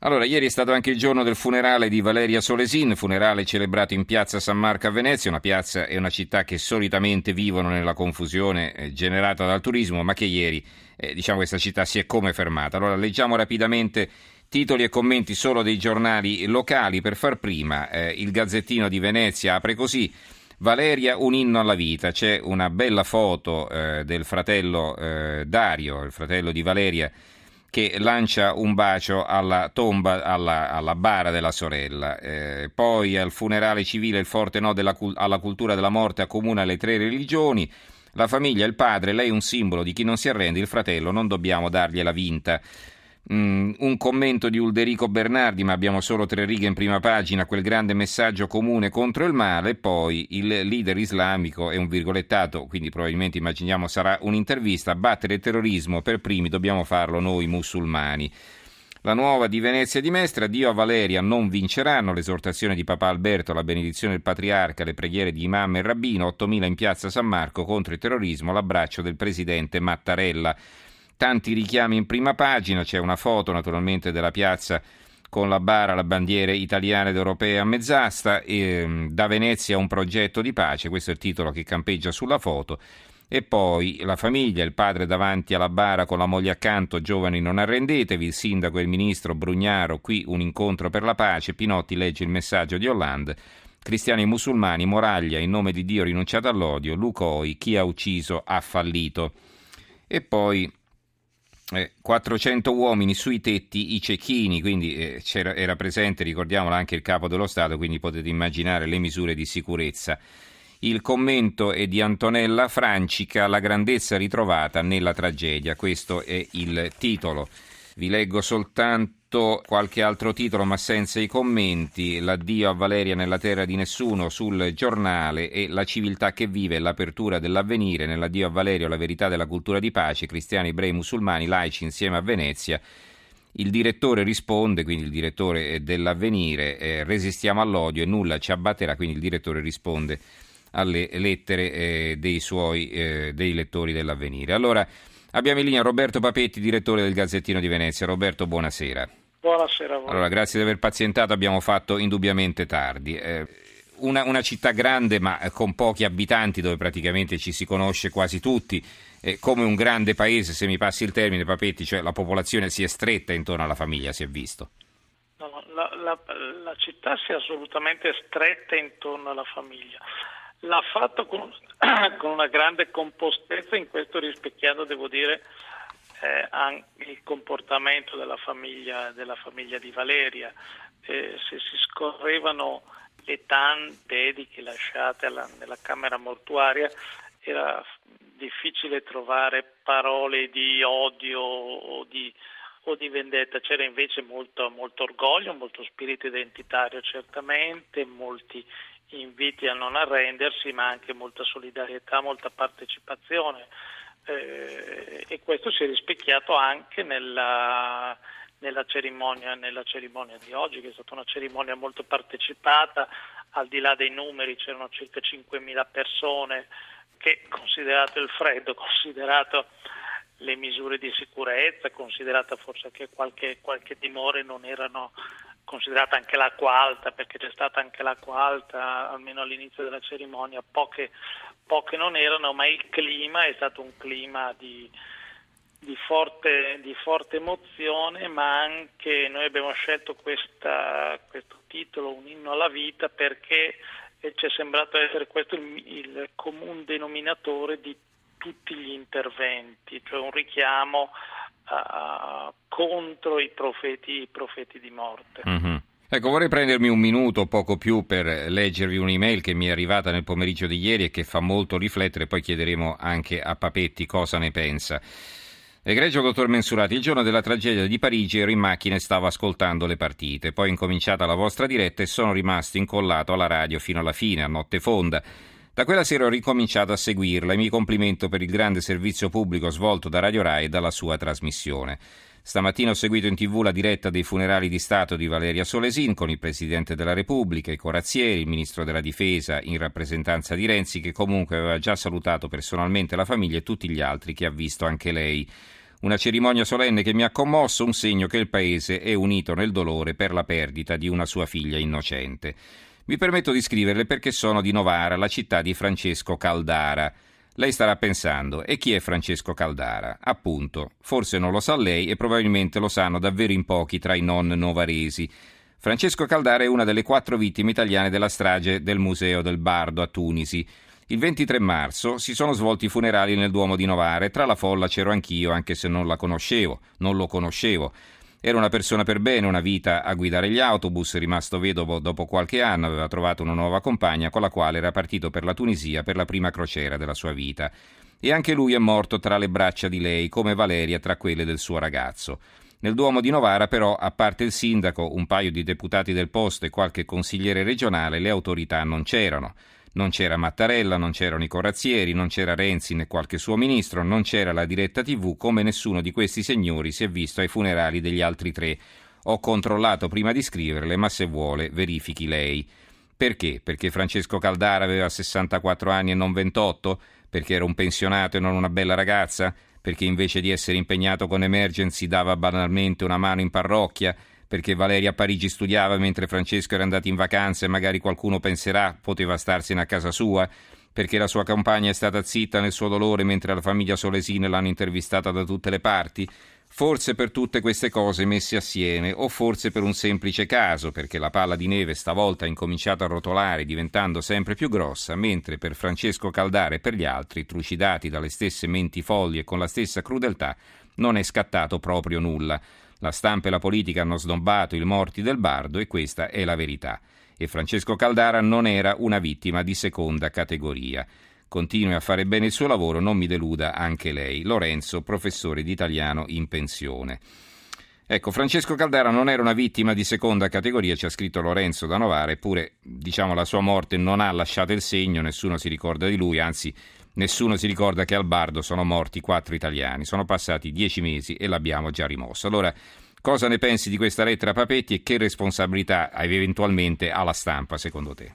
Allora, ieri è stato anche il giorno del funerale di Valeria Solesin, funerale celebrato in piazza San Marco a Venezia, una piazza e una città che solitamente vivono nella confusione eh, generata dal turismo, ma che ieri, eh, diciamo, questa città si è come fermata. Allora, leggiamo rapidamente titoli e commenti solo dei giornali locali. Per far prima, eh, il Gazzettino di Venezia apre così. Valeria, un inno alla vita. C'è una bella foto eh, del fratello eh, Dario, il fratello di Valeria, che lancia un bacio alla tomba, alla, alla bara della sorella. Eh, poi al funerale civile il forte no della, alla cultura della morte accomuna le tre religioni. La famiglia, il padre, lei un simbolo di chi non si arrende, il fratello, non dobbiamo dargliela vinta. Mm, un commento di Ulderico Bernardi, ma abbiamo solo tre righe in prima pagina, quel grande messaggio comune contro il male, poi il leader islamico è un virgolettato, quindi probabilmente immaginiamo sarà un'intervista, battere il terrorismo per primi dobbiamo farlo noi musulmani. La nuova di Venezia di Mestra, Dio a Valeria non vinceranno, l'esortazione di Papa Alberto, la benedizione del patriarca, le preghiere di imam e rabbino, 8.000 in piazza San Marco contro il terrorismo, l'abbraccio del presidente Mattarella tanti richiami in prima pagina, c'è una foto naturalmente della piazza con la bara, la bandiera italiana ed europea a mezz'asta, e, mm, da Venezia un progetto di pace, questo è il titolo che campeggia sulla foto, e poi la famiglia, il padre davanti alla bara con la moglie accanto, giovani non arrendetevi, il sindaco e il ministro Brugnaro, qui un incontro per la pace, Pinotti legge il messaggio di Hollande, cristiani e musulmani, Moraglia, in nome di Dio rinunciato all'odio, Lucoi, chi ha ucciso ha fallito. E poi eh, 400 uomini sui tetti, i cecchini, quindi eh, era presente, ricordiamolo, anche il capo dello Stato, quindi potete immaginare le misure di sicurezza. Il commento è di Antonella Francica, La grandezza ritrovata nella tragedia, questo è il titolo. Vi leggo soltanto letto qualche altro titolo ma senza i commenti, l'addio a Valeria nella terra di nessuno sul giornale e la civiltà che vive l'apertura dell'avvenire nell'addio a Valerio la verità della cultura di pace, cristiani, ebrei, musulmani, laici insieme a Venezia. Il direttore risponde, quindi il direttore dell'avvenire, eh, resistiamo all'odio e nulla ci abbatterà, quindi il direttore risponde alle lettere eh, dei suoi eh, dei lettori dell'avvenire. Allora, Abbiamo in linea Roberto Papetti, direttore del Gazzettino di Venezia. Roberto, buonasera. Buonasera a voi. Allora, grazie di aver pazientato, abbiamo fatto indubbiamente tardi. Eh, una, una, città grande ma con pochi abitanti dove praticamente ci si conosce quasi tutti, eh, come un grande paese, se mi passi il termine Papetti, cioè la popolazione si è stretta intorno alla famiglia, si è visto. No, no, la, la, la città si è assolutamente stretta intorno alla famiglia l'ha fatto con, con, una grande compostezza, in questo rispecchiando, devo dire, il comportamento della famiglia, della famiglia di Valeria. Eh, se si scorrevano le tante dediche lasciate alla, nella camera mortuaria, era difficile trovare parole di odio o di, o di vendetta, c'era invece molto, molto orgoglio, molto spirito identitario certamente, molti inviti a non arrendersi, ma anche molta solidarietà, molta partecipazione eh, e questo si è rispecchiato anche nella, nella, cerimonia, nella cerimonia di oggi, che è stata una cerimonia molto partecipata, al di là dei numeri c'erano circa 5.000 persone che, considerato il freddo, considerato le misure di sicurezza, considerata forse che qualche, qualche dimore non erano considerata anche l'acqua alta, perché c'è stata anche l'acqua alta almeno all'inizio della cerimonia, poche, poche non erano, ma il clima è stato un clima di, di, forte, di forte, emozione, ma anche noi abbiamo scelto questa, questo titolo, Un inno alla vita, perché ci è sembrato essere questo il, il comune denominatore di tutti gli interventi, cioè un richiamo uh, contro i profeti, i profeti di morte. Mm-hmm. Ecco, vorrei prendermi un minuto poco più per leggervi un'email che mi è arrivata nel pomeriggio di ieri e che fa molto riflettere, poi chiederemo anche a Papetti cosa ne pensa. Egregio dottor Mensurati, il giorno della tragedia di Parigi ero in macchina e stavo ascoltando le partite. Poi è incominciata la vostra diretta e sono rimasto incollato alla radio fino alla fine, a notte fonda. Da quella sera ho ricominciato a seguirla e mi complimento per il grande servizio pubblico svolto da Radio Rai e dalla sua trasmissione. Stamattina ho seguito in tv la diretta dei funerali di Stato di Valeria Solesin con il Presidente della Repubblica, i corazzieri, il Ministro della Difesa in rappresentanza di Renzi che comunque aveva già salutato personalmente la famiglia e tutti gli altri che ha visto anche lei. Una cerimonia solenne che mi ha commosso, un segno che il paese è unito nel dolore per la perdita di una sua figlia innocente. Mi permetto di scriverle perché sono di Novara, la città di Francesco Caldara. Lei starà pensando, e chi è Francesco Caldara? Appunto, forse non lo sa lei e probabilmente lo sanno davvero in pochi tra i non novaresi. Francesco Caldara è una delle quattro vittime italiane della strage del Museo del Bardo a Tunisi. Il 23 marzo si sono svolti i funerali nel Duomo di Novara e tra la folla c'ero anch'io, anche se non la conoscevo, non lo conoscevo. Era una persona per bene, una vita a guidare gli autobus, rimasto vedovo dopo qualche anno, aveva trovato una nuova compagna con la quale era partito per la Tunisia per la prima crociera della sua vita. E anche lui è morto tra le braccia di lei, come Valeria tra quelle del suo ragazzo. Nel Duomo di Novara, però, a parte il sindaco, un paio di deputati del posto e qualche consigliere regionale, le autorità non c'erano. Non c'era Mattarella, non c'erano i corazzieri, non c'era Renzi né qualche suo ministro, non c'era la diretta TV, come nessuno di questi signori si è visto ai funerali degli altri tre. Ho controllato prima di scriverle, ma se vuole verifichi lei. Perché? Perché Francesco Caldara aveva 64 anni e non 28? Perché era un pensionato e non una bella ragazza? Perché invece di essere impegnato con Emergency dava banalmente una mano in parrocchia? Perché Valeria a Parigi studiava mentre Francesco era andato in vacanza e magari qualcuno penserà poteva starsene a casa sua, perché la sua compagna è stata zitta nel suo dolore mentre la famiglia Solesine l'hanno intervistata da tutte le parti, forse per tutte queste cose messe assieme o forse per un semplice caso, perché la palla di neve stavolta ha incominciato a rotolare diventando sempre più grossa, mentre per Francesco Caldare e per gli altri, trucidati dalle stesse menti folli e con la stessa crudeltà, non è scattato proprio nulla. La stampa e la politica hanno snombato i morti del bardo e questa è la verità. E Francesco Caldara non era una vittima di seconda categoria. Continui a fare bene il suo lavoro, non mi deluda anche lei. Lorenzo, professore di italiano in pensione. Ecco, Francesco Caldara non era una vittima di seconda categoria, ci ha scritto Lorenzo da Novara, eppure diciamo la sua morte non ha lasciato il segno, nessuno si ricorda di lui, anzi Nessuno si ricorda che al Bardo sono morti quattro italiani. Sono passati dieci mesi e l'abbiamo già rimosso. Allora, cosa ne pensi di questa lettera Papetti e che responsabilità eventualmente alla stampa, secondo te?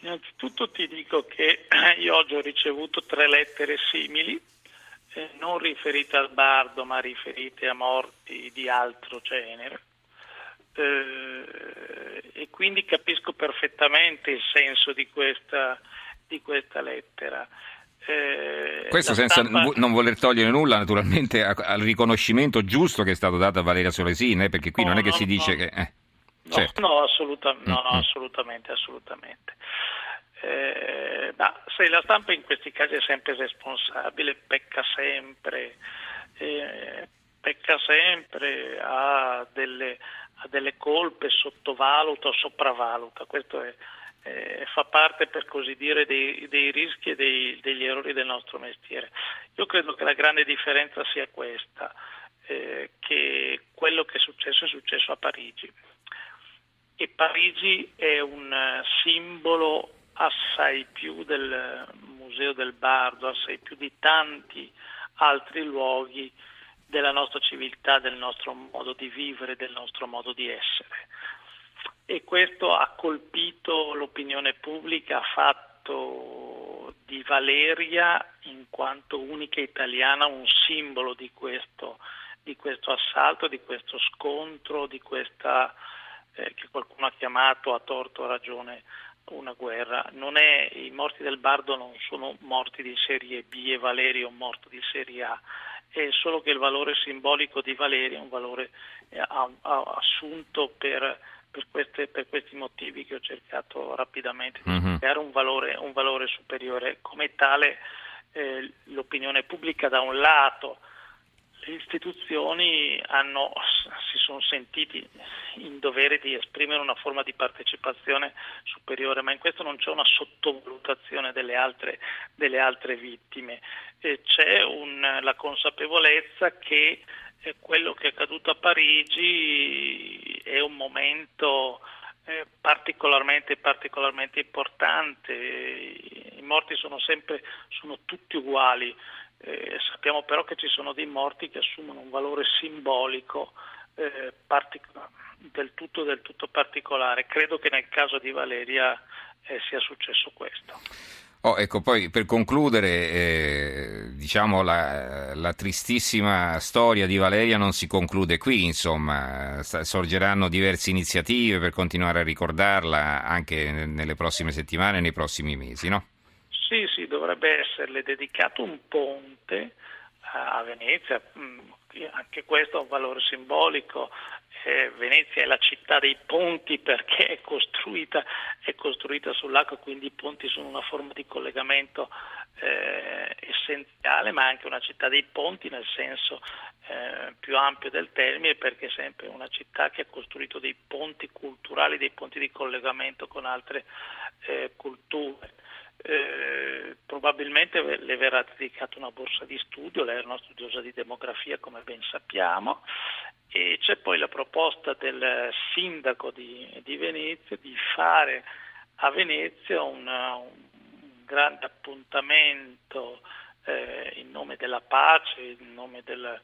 Innanzitutto ti dico che io oggi ho ricevuto tre lettere simili, eh, non riferite al Bardo, ma riferite a morti di altro genere. Eh, e quindi capisco perfettamente il senso di questa di questa lettera. Eh, Questo senza stampa... non voler togliere nulla naturalmente al riconoscimento giusto che è stato dato a Valeria Solesin, eh, perché qui no, non è che no, si dice no. che... Eh, certo. no, assoluta... no, no, mm. assolutamente, assolutamente. Eh, ma se la stampa in questi casi è sempre responsabile, pecca sempre, eh, pecca sempre, ha delle, ha delle colpe, sottovaluta o sopravvaluta, questo è eh, fa parte per così dire dei, dei rischi e dei, degli errori del nostro mestiere. Io credo che la grande differenza sia questa, eh, che quello che è successo è successo a Parigi e Parigi è un simbolo assai più del Museo del Bardo, assai più di tanti altri luoghi della nostra civiltà, del nostro modo di vivere, del nostro modo di essere e questo ha colpito l'opinione pubblica, ha fatto di Valeria in quanto unica italiana un simbolo di questo, di questo assalto, di questo scontro, di questa eh, che qualcuno ha chiamato a torto o a ragione una guerra. È, I morti del Bardo non sono morti di serie B e Valerio morto di serie A, è solo che il valore simbolico di Valeria è un valore eh, assunto per per, queste, per, questi motivi che ho cercato rapidamente di mm-hmm. creare un valore, un valore, superiore. Come tale eh, l'opinione pubblica da un lato, le istituzioni hanno, si sono sentiti in dovere di esprimere una forma di partecipazione superiore, ma in questo non c'è una sottovalutazione delle altre, delle altre vittime, eh, c'è un, la consapevolezza che eh, quello che è accaduto a Parigi è un momento eh, particolarmente, particolarmente, importante. I morti sono sempre, sono tutti uguali. Eh, sappiamo però che ci sono dei morti che assumono un valore simbolico eh, partic- del, tutto, del, tutto, particolare. Credo che nel caso di Valeria eh, sia successo questo. Oh, ecco, poi per concludere, eh, diciamo la, la, tristissima storia di Valeria non si conclude qui, insomma, sorgeranno diverse iniziative per continuare a ricordarla anche nelle prossime settimane nei prossimi mesi, no? Sì, sì, dovrebbe esserle dedicato un ponte a Venezia, mm, anche questo ha un valore simbolico, eh, Venezia è la città dei ponti perché è costruita, è costruita sull'acqua, quindi i ponti sono una forma di collegamento eh, essenziale, ma anche una città dei ponti nel senso eh, più ampio del termine, perché è sempre una città che ha costruito dei ponti culturali, dei ponti di collegamento con altre eh, culture. Eh, probabilmente le verrà dedicata una borsa di studio, lei è una studiosa di demografia come ben sappiamo e c'è poi la proposta del sindaco di, di Venezia di fare a Venezia una, un, grande appuntamento eh, in nome della pace, in nome del,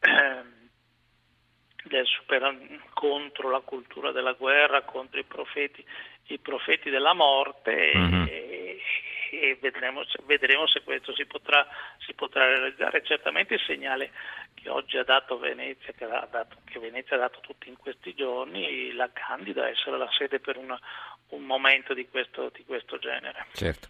eh, del super, contro la cultura della guerra, contro i profeti, i profeti della morte mm-hmm. e, e vedremo, vedremo, se questo si potrà, si potrà, realizzare. Certamente il segnale che oggi ha dato Venezia, che, ha dato, che Venezia ha dato tutti in questi giorni, la candida a essere la sede per una, un momento di questo, di questo genere. Certo.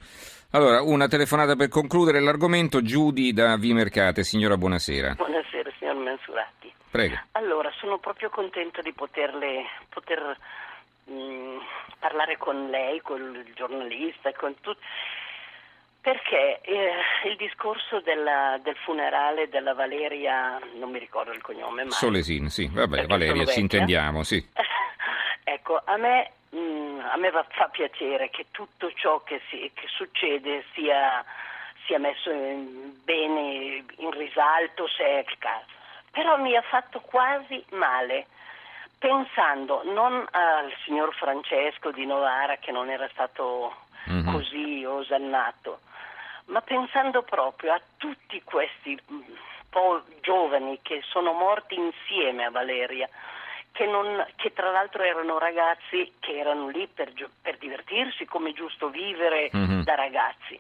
Allora, una telefonata per concludere l'argomento. Giudi da Vimercate. Signora, buonasera. Buonasera, signor Mensurati. Prego. Allora, sono proprio contenta di poterle, poter mh, mm, parlare con lei, con il giornalista, con tutti perché eh, il discorso della, del funerale della Valeria, non mi ricordo il cognome, ma... Solesin, sì, vabbè, Valeria, ci intendiamo, sì. ecco, a me, mh, mm, a me fa piacere che tutto ciò che, si, che succede sia, sia messo in, bene in risalto, se è il caso. Però mi ha fatto quasi male pensando non al signor Francesco di Novara che non era stato mm-hmm. così osannato, ma pensando proprio a tutti questi mm, po' giovani che sono morti insieme a Valeria, che, non, che, tra l'altro erano ragazzi che erano lì per, per divertirsi, come giusto vivere mm-hmm. da ragazzi.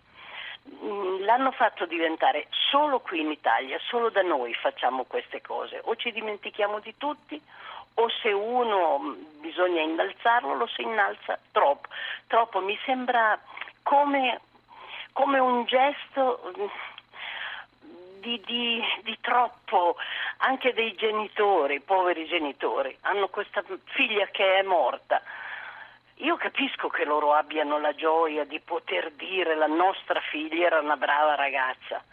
Mm, l'hanno fatto diventare solo qui in Italia, solo da noi facciamo queste cose, o ci dimentichiamo di tutti o se uno mm, bisogna innalzarlo lo si innalza troppo, troppo. mi sembra come come un gesto di, di, di, troppo anche dei genitori, poveri genitori, hanno questa figlia che è morta. Io capisco che loro abbiano la gioia di poter dire la nostra figlia era una brava ragazza,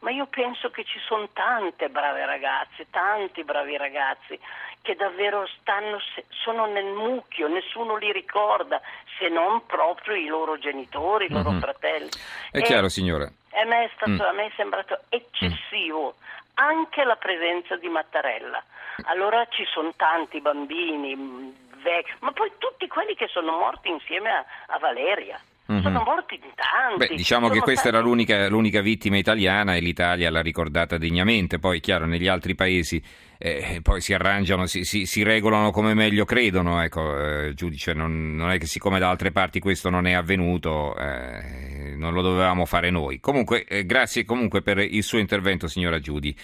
ma io penso che ci sono tante brave ragazze, tanti bravi ragazzi che davvero stanno, sono nel mucchio, nessuno li ricorda se non proprio i loro genitori, i loro mm-hmm. fratelli. È e, chiaro signora. A me, è stato, mm. a me è sembrato eccessivo mm. anche la presenza di Mattarella. Allora ci sono tanti bambini, mm, vecchi, ma poi tutti quelli che sono morti insieme a, a Valeria. Mm-hmm. Sono morti tanti. Beh, diciamo che questa stati... era l'unica, l'unica, vittima italiana e l'Italia l'ha ricordata degnamente. Poi, chiaro, negli altri paesi eh, poi si arrangiano, si, si, si, regolano come meglio credono. Ecco, eh, giudice, non, non, è che siccome da altre parti questo non è avvenuto, eh, non lo dovevamo fare noi. Comunque, eh, grazie comunque per il suo intervento, signora Giudi.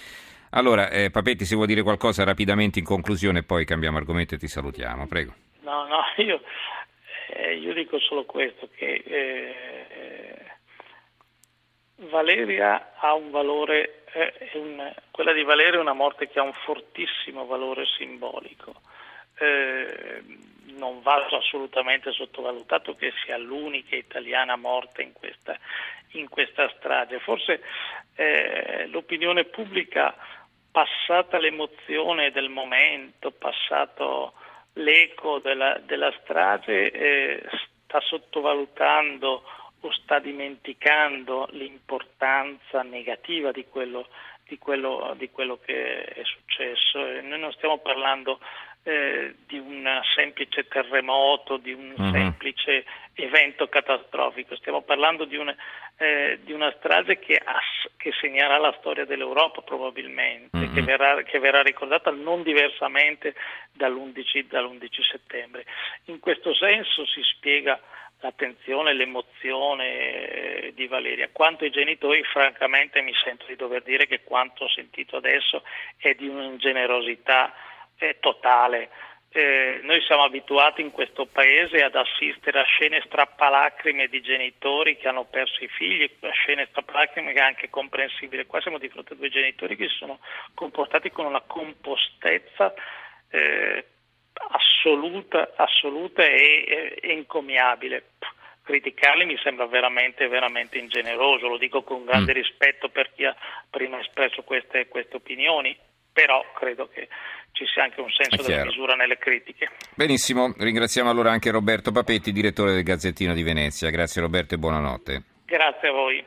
Allora, eh, Papetti, se vuoi dire qualcosa rapidamente in conclusione, poi cambiamo argomento e ti salutiamo. Prego. No, no, io eh, io dico solo questo, che eh, Valeria ha un valore, eh, un, quella di Valeria è una morte che ha un fortissimo valore simbolico. Eh, non va assolutamente sottovalutato che sia l'unica italiana morta in questa, in questa strage. Forse eh, l'opinione pubblica, passata l'emozione del momento, passato l'eco della, della strage eh, sta sottovalutando o sta dimenticando l'importanza negativa di quello, di quello, di quello che è successo. E noi non stiamo parlando eh, di un semplice terremoto, di un uh-huh. semplice evento catastrofico, stiamo parlando di, un, eh, di una strage che, ass- che, segnerà la storia dell'Europa probabilmente, uh-huh. che, verrà, che, verrà, ricordata non diversamente dall'11, dall'11, settembre. In questo senso si spiega l'attenzione, l'emozione eh, di Valeria. Quanto ai genitori, francamente mi sento di dover dire che quanto ho sentito adesso è di un'ingenerosità eh, totale. Eh, noi siamo abituati in questo paese ad assistere a scene strappalacrime di genitori che hanno perso i figli, a scene strappalacrime che è anche comprensibile. Qua siamo di fronte a due genitori che si sono comportati con una compostezza eh, assoluta, assoluta e, e encomiabile. Criticarli mi sembra veramente, veramente ingeneroso, lo dico con grande mm. rispetto per chi ha prima espresso queste, queste opinioni, però credo che ci sia anche un senso della misura nelle critiche. Benissimo, ringraziamo allora anche Roberto Papetti, direttore del Gazzettino di Venezia. Grazie Roberto e buonanotte. Grazie a voi.